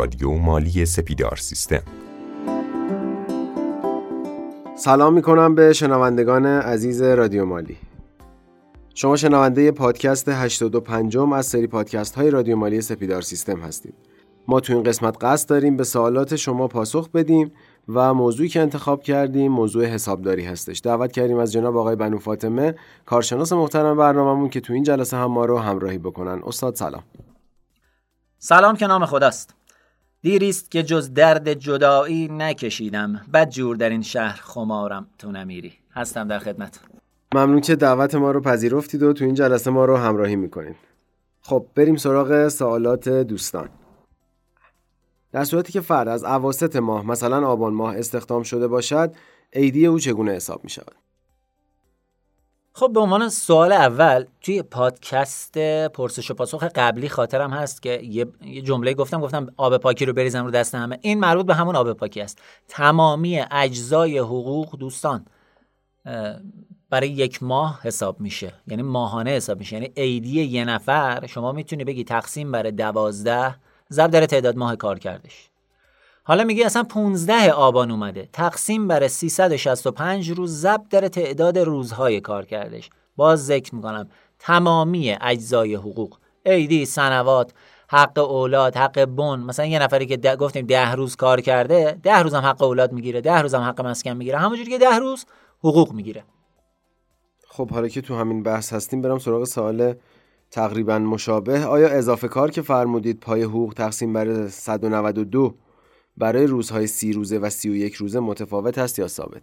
رادیو مالی سپیدار سیستم. سلام می‌کنم به شنوندگان عزیز رادیو مالی. شما شنونده پادکست 85 از سری پادکست های رادیو مالی سپیدار سیستم هستید. ما تو این قسمت قصد داریم به سوالات شما پاسخ بدیم و موضوعی که انتخاب کردیم موضوع حسابداری هستش. دعوت کردیم از جناب آقای بنو فاطمه کارشناس محترم برنامهمون که تو این جلسه هم ما رو همراهی بکنن. استاد سلام. سلام که نام خداست. دیریست که جز درد جدایی نکشیدم بد جور در این شهر خمارم تو نمیری. هستم در خدمت. ممنون که دعوت ما رو پذیرفتید و تو این جلسه ما رو همراهی می‌کنید خب بریم سراغ سوالات دوستان. در صورتی که فرد از عواست ماه مثلا آبان ماه استخدام شده باشد ایدی او چگونه حساب می شود؟ خب به عنوان سوال اول توی پادکست پرسش و پاسخ قبلی خاطرم هست که یه جمله گفتم گفتم آب پاکی رو بریزم رو دست همه. این مربوط به همون آب پاکی است. تمامی اجزای حقوق دوستان برای یک ماه حساب میشه. یعنی ماهانه حساب میشه. یعنی ایدی یه نفر شما می‌تونی بگی تقسیم بر دوازده ضرب در تعداد ماه کار کردش. حالا میگه اصلا 15 آبان اومده. تقسیم بر 365 روز ضرب در تعداد روزهای کار کردش. باز ذکر می‌کنم تمامی اجزای حقوق ایدی سنوات حق اولاد حق بن مثلا یه نفری که ده گفتیم ده روز کار کرده ده روز هم حق اولاد می‌گیره ده روز هم حق مسکن می‌گیره. همونجوری که ده روز حقوق می‌گیره. خب حالا که تو همین بحث هستیم برم سراغ سوال تقریبا مشابه. آیا اضافه کار که فرمودید پای حقوق تقسیم بر 192 برای روزهای سی روزه و سی و یک روزه متفاوت است یا ثابت؟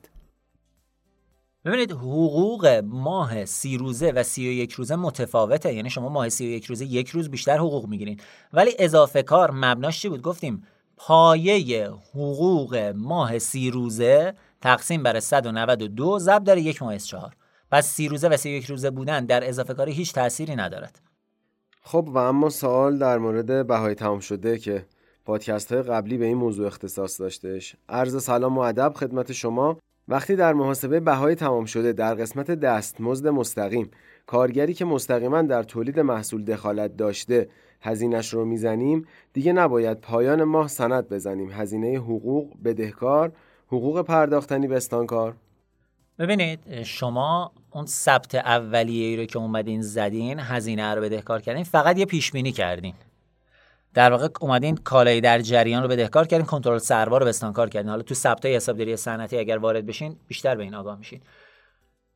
ببینید حقوق ماه سی روزه و سی و یک روزه متفاوته. یعنی شما ماه سی و یک روزه یک روز بیشتر حقوق می‌گیرین. ولی اضافه کار مبناش چی بود؟ گفتیم پایه حقوق ماه سی روزه تقسیم بر 192 ضرب در یک ماه چهار. پس سی روزه و سی یک روزه بودن در اضافه کاری هیچ تأثیری ندارد. خب و اما سوال در مورد بهای تمام شده که پادکست های قبلی به این موضوع اختصاص داشتش عرض سلام و ادب خدمت شما. وقتی در محاسبه بهای تمام شده در قسمت دستمزد مستقیم کارگری که مستقیما در تولید محصول دخالت داشته هزینش رو می‌زنیم دیگه نباید پایان ماه سند بزنیم. هزینه حقوق بدهکار حقوق پرداختنی بستانکار ببینید شما اون ثبت اولیه ای رو که اومدین زدین هزینه رو بدهکار کردین فقط یه پیش بینی کردین. در واقع اومدین کالای در جریان رو بدهکار کردین کنترل سروا رو بستانکار کردین. حالا تو ثبت حسابداری صنعتی اگر وارد بشین بیشتر به این آگاه میشین.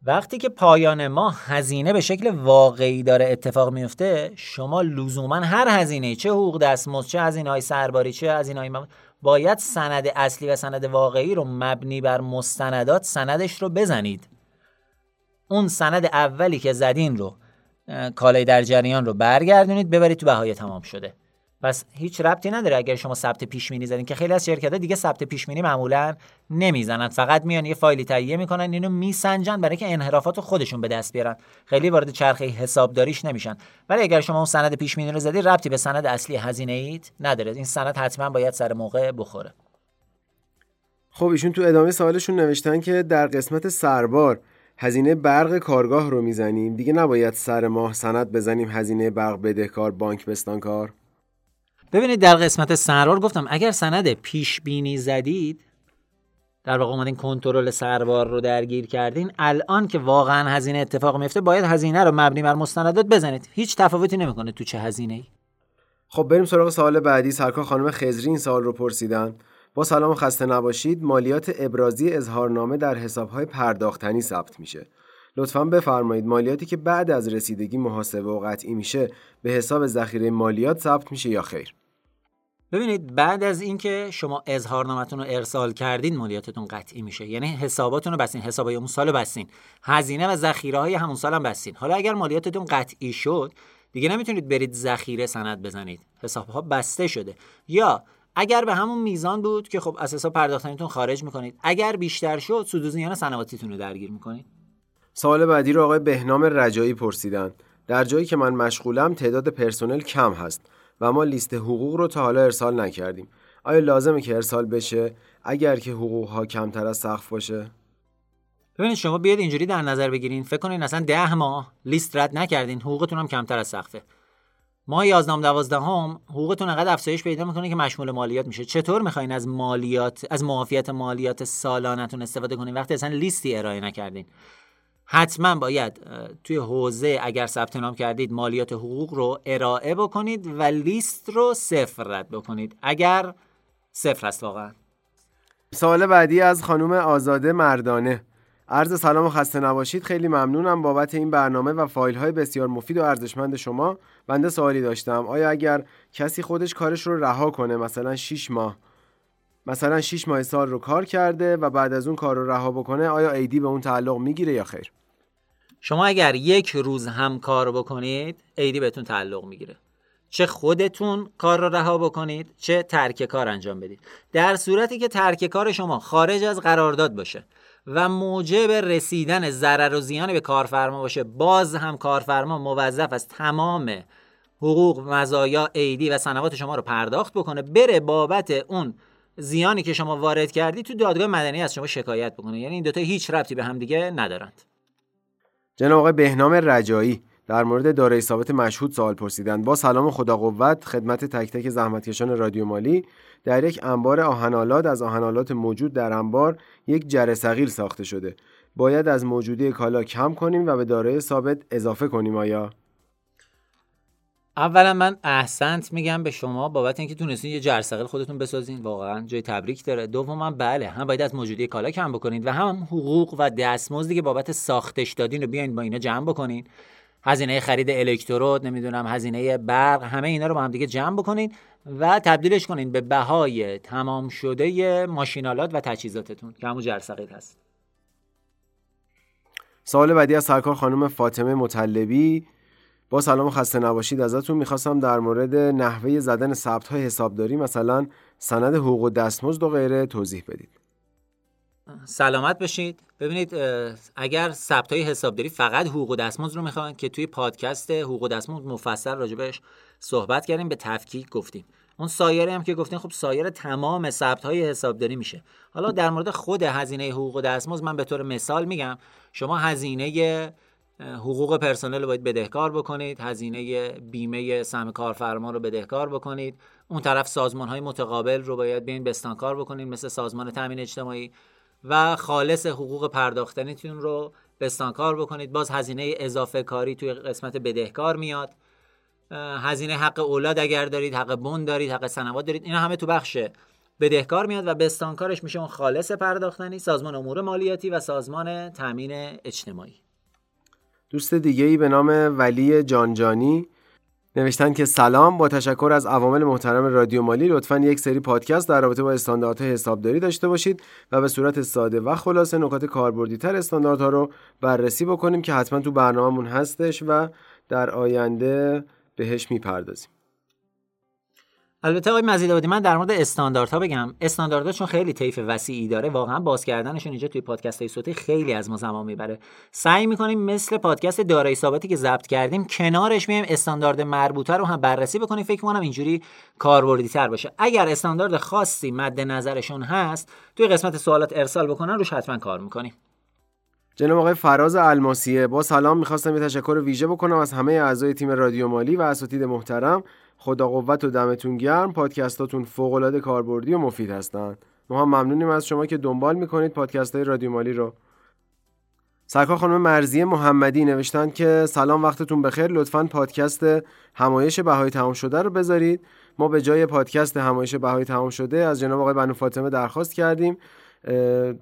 وقتی که پایان ما هزینه به شکل واقعی داره اتفاق میفته شما لزوما هر هزینه چه حقوق دستمزد چه هزینه های سرباری چه هزینه های باید سند اصلی و سند واقعی رو مبنی بر مستندات سندش رو بزنید. اون سند اولی که زدین رو کالای در جریان رو برگردونید ببرید تو بهای تمام شده. پس هیچ ربطی نداره اگر شما ثبت پیش بینی زدین که خیلی از شرکت‌ها دیگه ثبت پیش بینی معمولا نمی‌زنن. فقط میان یه فایلی تهیه می‌کنن اینو میسنجن برای که انحرافات خودشون به دست بیارن. خیلی وارد چرخه حسابداریش نمیشن. ولی اگر شما اون سند پیش بینی رو زدی ربطی به سند اصلی هزینه ایت نداره. این سند حتما باید سر موقع بخوره. خب ایشون تو ادامه سوالشون نوشتن که در قسمت سربار هزینه برق کارگاه رو می‌زنیم. دیگه نباید سر ماه سند بزنیم هزینه برق بدهکار بانک بستانکار. ببینید در قسمت سرار گفتم اگر سند پیش بینی زدید در واقع اومدین کنترل سربار رو درگیر کردین الان که واقعا هزینه اتفاق میفته باید هزینه رو مبنی بر مستندات بزنید. هیچ تفاوتی نمی‌کنه تو چه هزینه ای خب بریم سراغ سوال بعدی. سرکار خانم خزری این سوال رو پرسیدن. با سلام و خسته نباشید مالیات ابرازی اظهارنامه در حسابهای پرداختنی ثبت میشه. لطفا بفرمایید مالیاتی که بعد از رسیدگی محاسبه و قطعی میشه به حساب ذخیره مالیات ثبت میشه یا خیر؟ ببینید بعد از اینکه شما اظهارنامتون رو ارسال کردین مالیاتتون قطعی میشه. یعنی حساباتون رو بستین حسابای اون سال بستین. هزینه و ذخیره های همون سال هم بستین. حالا اگر مالیاتتون قطعی شد دیگه نمی‌تونید برید ذخیره سند بزنید. حساب ها بسته شده. یا اگر به همون میزان بود که خب از حساب پرداختنیتون خارج می‌کنید اگر بیشتر شد سود و زیان سنواتیتون رو درگیر می‌کنید. سوال بعدی رو آقای بهنام رجایی پرسیدن. در جایی که من مشغولم تعداد پرسنل کم هست. و ما لیست حقوق رو تا حالا ارسال نکردیم. آیا لازمه که ارسال بشه؟ اگر که حقوق ها کمتر از سقف باشه؟ ببینید شما بیاید اینجوری در نظر بگیرین. فکر کنین اصلا ده ماه لیست رد نکردین. حقوقتون هم کمتر از سقفه. ما یازدهم دوازدهم حقوقتون انقدر افزایش پیدا می‌کنه که مشمول مالیات میشه. چطور می‌خواین از مالیات از معافیت مالیات سالانتون استفاده کنین؟ وقتی اصلا لیستی ارائه نکردین. حتما باید توی حوزه اگر ثبت نام کردید مالیات حقوق رو ارائه بکنید و لیست رو صفر رد بکنید. اگر صفر هست واقعا. سوال بعدی از خانم آزاده مردانه. عرض سلام و خسته نباشید. خیلی ممنونم بابت این برنامه و فایل های بسیار مفید و ارزشمند شما. بنده سوالی داشتم. آیا اگر کسی خودش کارش رو رها کنه مثلا 6 ماه مثلا 6 ماه سال رو کار کرده و بعد از اون کار رو رها بکنه آیا ایدی به اون تعلق می‌گیره یا خیر؟ شما اگر یک روز هم کار بکنید ایدی بهتون تعلق می‌گیره. چه خودتون کار رو رها بکنید چه ترک کار انجام بدید. در صورتی که ترک کار شما خارج از قرارداد باشه و موجب رسیدن ضرر و زیانی به کارفرما باشه باز هم کارفرما موظف از تمام حقوق مزایا ایدی و سنوات شما رو پرداخت بکنه بره بابت اون زیانی که شما وارد کردی تو دادگاه مدنی از شما شکایت بکنه. یعنی این دوتا هیچ ربطی به هم دیگه ندارند. جناب آقای بهنام رجایی در مورد دارایی ثابت مشهود سوال پرسیدند. با سلام خدا قوت خدمت تک تک زحمتکشان رادیو مالی در یک انبار آهنالات از آهنالات موجود در انبار یک جره صغیر ساخته شده. باید از موجودی کالا کم کنیم و به دارایی ثابت اضافه کنیم آیا؟ اولا من احسنت میگم به شما بابت اینکه تونستین یه جرثقیل خودتون بسازین. واقعا جای تبریک داره. دوما بله هم باید از موجودی کالا کم بکنید و هم حقوق و دستمزدی که بابت ساختش دادین رو بیاین با اینا جمع بکنین. هزینه خرید الکترود نمی‌دونم هزینه برق همه اینا رو با هم دیگه جمع بکنین و تبدیلش کنین به بهای تمام شده ماشینالات و تجهیزاتتون که همون جرثقیل هست. سوال بعدی از سرکار خانم فاطمه مطلبی. با سلام و خسته نباشید ازتون می‌خواستم در مورد نحوه زدن ثبت های حسابداری مثلا سند حقوق دستمزد و غیره توضیح بدید. سلامت بشید ببینید اگر ثبت های حسابداری فقط حقوق دستمزد رو می‌خوان که توی پادکست حقوق دستمزد مفصل راجبش صحبت کردیم به تفکیک گفتیم. اون سایری هم که گفتیم خب سایر تمام ثبت های حسابداری میشه. حالا در مورد خود هزینه حقوق دستمزد من به طور مثال میگم. شما هزینه حقوق پرسنل رو باید بدهکار بکنید هزینه بیمه سهم کارفرما رو بدهکار بکنید. اون طرف سازمان های متقابل رو باید بین بستانکار بکنید مثل سازمان تامین اجتماعی. و خالص حقوق پرداختنیتون رو بستانکار بکنید. باز هزینه اضافه کاری توی قسمت بدهکار میاد. هزینه حق اولاد اگر دارید حق بون دارید حق سنوات دارید اینا همه تو بخش بدهکار میاد و بستانکارش میشه اون خالص پرداختنی سازمان امور مالیاتی و سازمان تامین اجتماعی. دوست دیگه ای به نام ولی جانجانی. نوشتن که سلام با تشکر از عوامل محترم رادیو مالی لطفا یک سری پادکست در رابطه با استانداردهای حسابداری داشته باشید و به صورت ساده و خلاصه نکات کاربردی تر استانداردها رو بررسی بکنیم که حتما تو برنامهمون هستش و در آینده بهش می‌پردازیم. البته آقای مزید من در مورد استانداردها بگم. استانداردها چون خیلی طیف وسیعی داره واقعا باز کردنشون اینجا توی پادکست های صوتی خیلی از ما زمان می‌بره. سعی می‌کنیم مثل پادکست دارایی ثابتی که ضبط کردیم کنارش میایم استاندارد مربوطه رو هم بررسی بکنیم. فکر کنم اینجوری کاربردی تر باشه. اگر استاندارد خاصی مد نظرشون هست توی قسمت سوالات ارسال بکنن روش حتما کار می‌کنیم. جناب آقای فراز الماسیه با سلام می‌خواستم یه تشکر ویژه بکنم از همه اعضای تیم رادیو مالی و اساتید محترم. خدا قوت و دمتون گرم پادکستاتون فوق العاده کاربردی و مفید هستن. ما هم ممنونیم از شما که دنبال می‌کنید پادکست های رادیو مالی رو. سرکار خانم مرزی محمدی نوشتن که سلام وقتتون بخیر. لطفا پادکست همایش بهای تمام شده رو بذارید. ما به جای پادکست همایش بهای تمام شده از جناب آقای بنو فاطمه درخواست کردیم.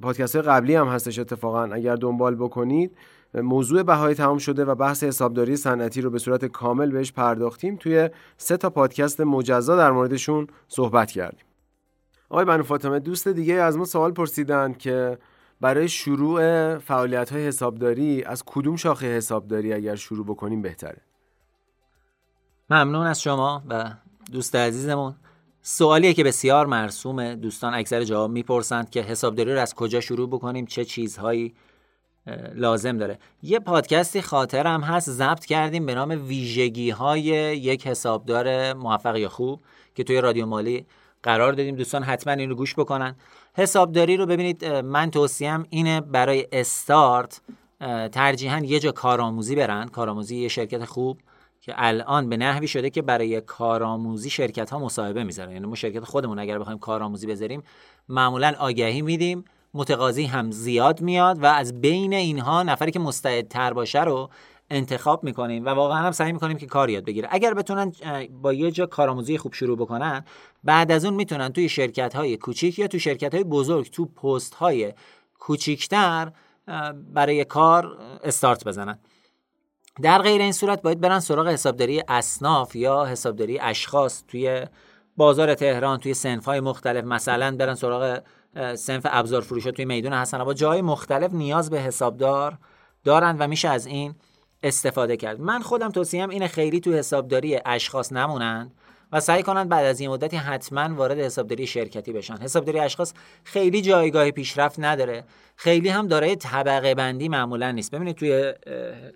پادکست های قبلی هم هستش اتفاقا. اگر دنبال بکنید موضوع بهای تمام شده و بحث حسابداری صنعتی رو به صورت کامل بهش پرداختیم توی سه تا پادکست مجزا در موردشون صحبت کردیم. آقای بنو فاطمه دوست دیگه از ما سوال پرسیدن که برای شروع فعالیت های حسابداری از کدوم شاخه حسابداری اگر شروع بکنیم بهتره؟ ممنون از شما و دوست عزیزمون. سوالیه که بسیار مرسومه. دوستان اکثر جواب می‌پرسند که حسابداری رو از کجا شروع بکنیم؟ چه چیزهایی لازم داره. یه پادکستی خاطرم هست ضبط کردیم به نام ویژگی های یک حسابدار موفق یا خوب که توی رادیو مالی قرار دادیم. دوستان حتما این رو گوش بکنن. حسابداری رو ببینید من توصیم اینه برای استارت ترجیحاً یه جا کارآموزی برن. کارآموزی یه شرکت خوب که الان به نحوی شده که برای کارآموزی شرکت ها مصاحبه می‌ذارن. یعنی ما شرکت خودمون اگر بخوایم کارآموزی بذاریم معمولا آگهی میدیم. متقاضی هم زیاد میاد و از بین اینها نفری که مستعدتر باشه رو انتخاب می‌کنیم و واقعا هم سعی می‌کنیم که کار یاد بگیره. اگر بتونن با یه جا کارآموزی خوب شروع بکنن بعد از اون می‌تونن توی شرکت های کوچیک یا توی شرکت های بزرگ تو پست های کوچیکتر برای کار استارت بزنن. در غیر این صورت باید برن سراغ حسابداری اصناف یا حسابداری اشخاص توی بازار تهران توی سنف های مختلف. مثلا برن سراغ سنف ابزار فروش توی میدون حسن با جای مختلف نیاز به حسابدار دارن و میشه از این استفاده کرد. من خودم توصیم اینه خیلی تو حسابداری اشخاص نمونند و سعی کنند بعد از این مدتی حتما وارد حسابداری شرکتی بشن. حسابداری اشخاص خیلی جایگاه پیشرفت نداره. خیلی هم دارای طبقه بندی معمولا نیست. ببینید توی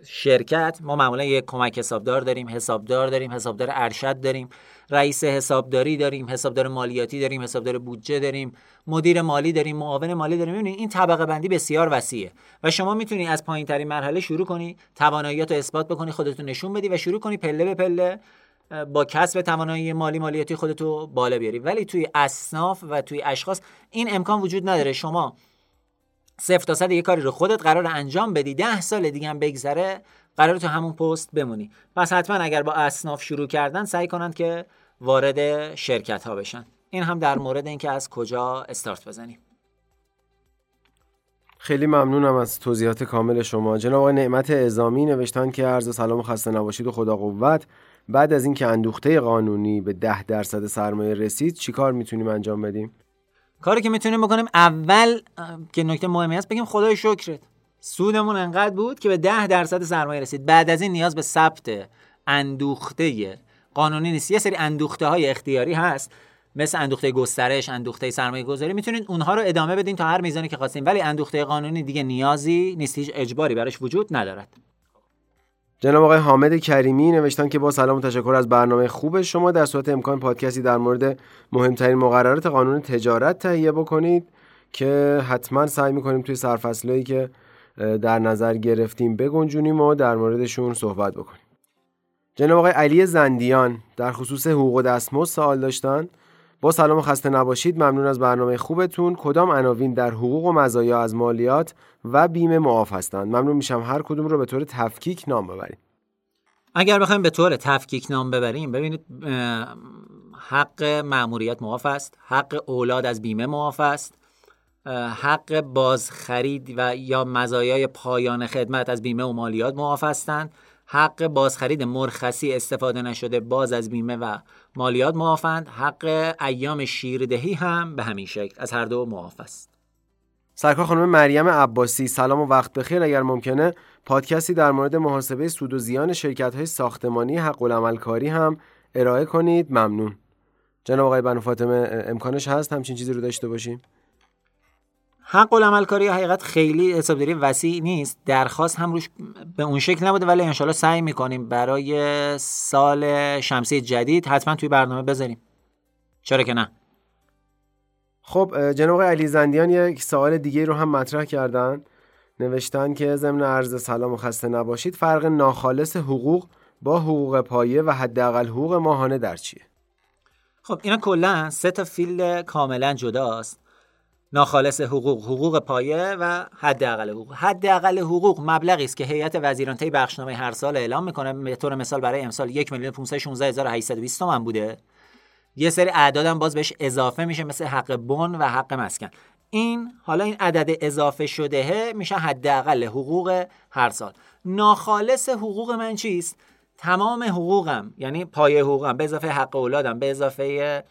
شرکت ما معمولا یک کمک حسابدار داریم حسابدار داریم حسابدار ارشد داریم رئیس حسابداری داریم حسابدار مالیاتی داریم حسابدار بودجه داریم مدیر مالی داریم معاون مالی داریم. ببینید این طبقه بندی بسیار وسیعه و شما می‌تونی از پایین ترین مرحله شروع کنی تواناییات رو اثبات بکنی خودتون نشون بدی و شروع کنی پله به پله با کسب توانایی مالی مالیاتی خودتو بالا بیاری. ولی توی اصناف و توی اشخاص این امکان وجود نداره. شما صفر تا صد یه کاری رو خودت قرار انجام بدی ده سال دیگه هم بگذره قرار تو همون پست بمونی. پس حتما اگر با اصناف شروع کردن سعی کنند که وارد شرکت ها بشن. این هم در مورد اینکه از کجا استارت بزنیم. خیلی ممنونم از توضیحات کامل شما. جناب آقای نعمت اعزامی نوشتن که عرض سلام و خسته نباشید و خدا قوت بعد از اینکه اندوخته قانونی به ده درصد سرمایه رسید چیکار می‌تونیم انجام بدیم؟ کاری که می‌تونیم بکنیم اول که نکته مهمی است بگیم خدای شکرت. سودمون انقدر بود که به ده درصد سرمایه رسید. بعد از این نیاز به ثبت اندوخته قانونی نیست. یه سری اندوخته های اختیاری هست. مثل اندوخته گسترش اندوخته سرمایه گذاری می‌تونید اونها رو ادامه بدین تا هر میزانی که خواستین. ولی اندوخته قانونی دیگه نیازی نیست هیچ اجباری براش وجود ندارد. جناب آقای حامد کریمی نوشتن که با سلام و تشکر از برنامه خوب شما. در صورت امکان پادکستی در مورد مهمترین مقررات قانون تجارت تهیه بکنید که حتما سعی می‌کنیم توی سرفصلایی که در نظر گرفتیم بگنجونیم و در موردشون صحبت بکنیم. جناب آقای علی زندیان در خصوص حقوق دستمزد سوال داشتن. با سلام و خسته نباشید ممنون از برنامه خوبتون. کدام عناوین در حقوق و مزایا از مالیات و بیمه معاف هستند؟ ممنون میشم هر کدوم رو به طور تفکیک نام ببریم. اگر بخوایم به طور تفکیک نام ببریم ببینید حق مأموریت معاف است حق اولاد از بیمه معاف است حق بازخرید و یا مزایای پایان خدمت از بیمه و مالیات معاف هستند. حق بازخرید مرخصی استفاده نشده باز از بیمه و مالیات معافند حق ایام شیردهی هم به همین شکل از هر دو معاف است. سرکار خانم مریم عباسی سلام و وقت بخیر. اگر ممکنه پادکستی در مورد محاسبه سود و زیان شرکت های ساختمانی حق العمل کاری هم ارائه کنید. ممنون. جناب آقای بنو فاطمه امکانش هست همچین چیزی رو داشته باشیم؟ حق العمل کاری حقیقت خیلی حسابداری وسیع نیست. درخواست هم روش به اون شکل نبوده ولی انشالله سعی می‌کنیم برای سال شمسی جدید حتما توی برنامه بذاریم. چرا که نه؟ خب جناب علی زندیان یک سوال دیگه رو هم مطرح کردن. نوشتن که ضمن عرض سلام و خسته نباشید فرق ناخالص حقوق با حقوق پایه و حداقل حقوق ماهانه در چیه؟ خب اینا کلا سه تا فیل کاملا جداست. ناخالص حقوق حقوق پایه و حداقل حقوق. حداقل حقوق مبلغی است که هیئت وزیران طی بخشنامه هر سال اعلام می‌کنه. به طور مثال برای امسال 1 میلیون 516 تومان بوده. یه سری اعدادم باز بهش اضافه میشه مثل حق بن و حق مسکن. این حالا این عدد اضافه شده میشه حداقل حقوق هر سال. ناخالص حقوق من چیست؟ تمام حقوقم یعنی پایه حقوقم به اضافه حق اولادم به اضافه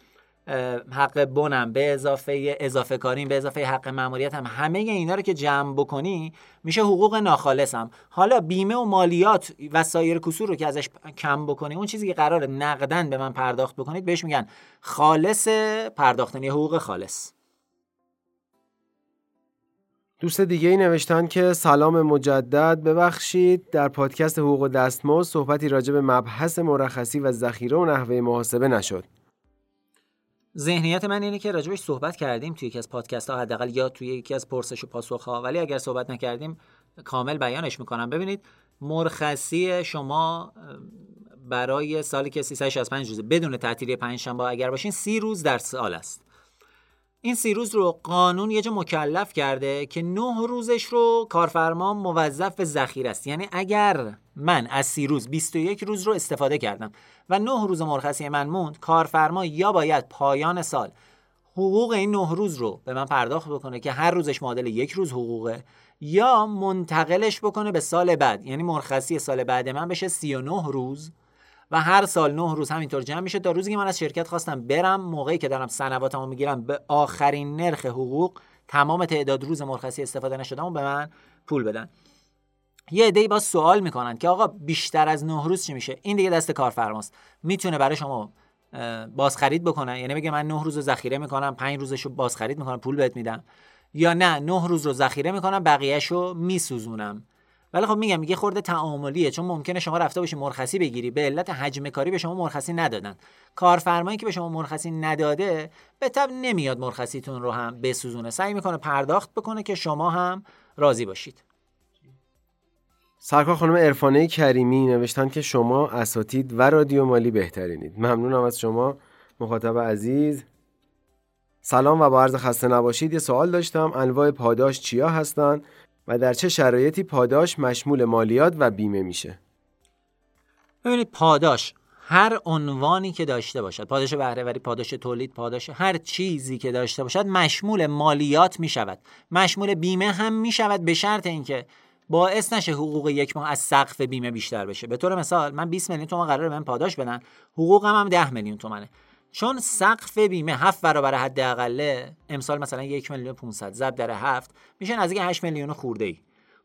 حق بنم به اضافه اضافه کاریم به اضافه حق مأموریت هم. همه اینا رو که جمع بکنی میشه حقوق ناخالصم. حالا بیمه و مالیات و سایر کسور رو که ازش کم بکنی اون چیزی که قرار نقدن به من پرداخت بکنید بهش میگن خالص پرداختنی حقوق خالص. دوست دیگه ای نوشتن که سلام مجدد. ببخشید در پادکست حقوق دستمزد صحبتی راجع به مبحث مرخصی و ذخیره و نحوه محاسبه نشد. ذهنیت من اینه که راجبش صحبت کردیم توی یکی از پادکست ها حداقل یا توی یکی از پرسش و پاسخ ها. ولی اگر صحبت نکردیم کامل بیانش می‌کنم. ببینید مرخصی شما برای سالی که 365 روزه بدون تعطیلی پنجشنبه اگر باشین سی روز در سال است. این سی روز رو قانون یه جا مکلف کرده که نه روزش رو کارفرما موظف به ذخیره است. یعنی اگر من از سی روز 21 روز رو استفاده کردم و نه روز مرخصی من موند کارفرما یا باید پایان سال حقوق این نه روز رو به من پرداخت بکنه که هر روزش معادل یک روز حقوقه یا منتقلش بکنه به سال بعد. یعنی مرخصی سال بعد من بشه 39 روز. و هر سال 9 روز همینطور جمع میشه تا روزی که من از شرکت خواستم برم موقعی که دارم سنواتمو می‌گیرم به آخرین نرخ حقوق تمام تعداد روز مرخصی استفاده نشدم و به من پول بدن. یه عده‌ای با سوال می‌کنن که آقا بیشتر از 9 روز چی میشه؟ این دیگه دست کارفرماست. می‌تونه برای شما بازخرید بکنه؟ یعنی بگه من 9 روز رو ذخیره می‌کنم 5 روزش رو بازخرید می‌کنم پول بهت میدم. یا نه 9 روز رو ذخیره می‌کنم بقیهش رو میسوزونم. ولی خب میگم میگه خورده تعاملیه چون ممکنه شما رفته باشی مرخصی بگیری به علت حجم کاری به شما مرخصی ندادن. کارفرمایی که به شما مرخصی نداده به تب نمیاد مرخصیتون رو هم بسوزونه. سعی می‌کنه پرداخت بکنه که شما هم راضی باشید. سرکار خانم عرفانه کریمی نوشتن که شما اساتید و رادیو مالی بهترینید. ممنونم از شما مخاطب عزیز. سلام و با عرض خسته نباشید. یه سوال داشتم. انواع پاداش چیا هستن؟ و در چه شرایطی پاداش مشمول مالیات و بیمه میشه. ببینید پاداش هر عنوانی که داشته باشد پاداش بهرهوری پاداش تولید پاداش هر چیزی که داشته باشد مشمول مالیات می شود مشمول بیمه هم می شود به شرط اینکه باعث نشه حقوق یک ماه از سقف بیمه بیشتر بشه. به طور مثال من 20 میلیون تومان قراره من پاداش بدن. حقوقم هم 10 میلیون تومنه. چون سقف بیمه هفت برابر حداقله امسال مثلا یک میلیون 500 ضرب در هفت میشه نزدیک 8 میلیون خورده ای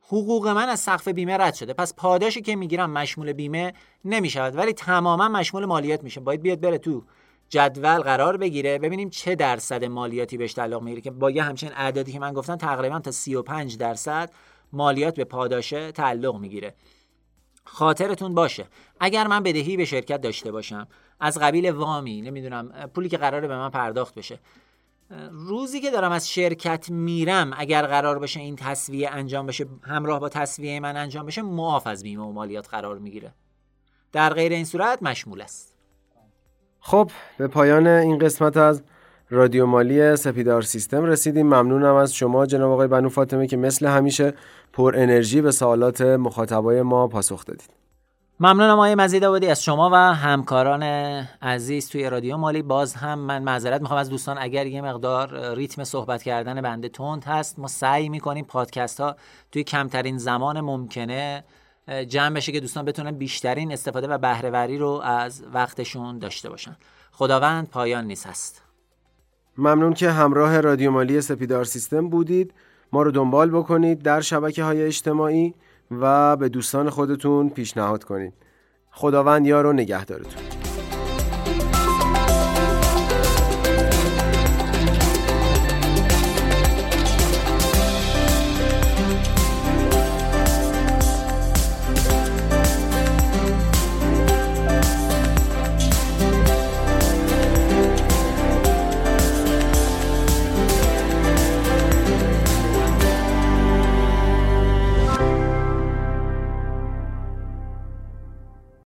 حقوق من از سقف بیمه رد شده. پس پاداشی که می‌گیرم مشمول بیمه نمی‌شود ولی تماما مشمول مالیات میشه. باید بیاد بره تو جدول قرار بگیره ببینیم چه درصد مالیاتی بهش تعلق می‌گیره که با یه همچین اعدادی که من گفتم تقریبا تا 35 درصد مالیات به پاداشه تعلق می‌گیره. خاطرتون باشه. اگر من بدهی به شرکت داشته باشم از قبیل وامی نمی‌دونم پولی که قراره به من پرداخت بشه. روزی که دارم از شرکت میرم اگر قرار بشه این تصویه انجام بشه همراه با تصویه من انجام بشه معاف از بیمه و مالیات قرار می‌گیره. در غیر این صورت مشمول است. خب به پایان این قسمت از رادیو مالی سپیدار سیستم رسیدیم. ممنونم از شما جناب آقای بنو فاطمه که مثل همیشه پر انرژی به سوالات مخاطبای ما پاسخ دادید. ممنونم آقای مزید آبادی از شما و همکاران عزیز توی رادیو مالی. باز هم من معذرت می‌خوام از دوستان اگر یه مقدار ریتم صحبت کردن بنده تند هست ما سعی می‌کنیم پادکست ها توی کمترین زمان ممکنه جمع بشه که دوستان بتونن بیشترین استفاده و بهرهوری رو از وقتشون داشته باشن. خداوند پایان نیست هست. ممنون که همراه رادیو مالی سپیدار سیستم بودید. ما رو دنبال بکنید در شبکه های اجتماعی و به دوستان خودتون پیشنهاد کنید. خداوند یار و نگهدارتون.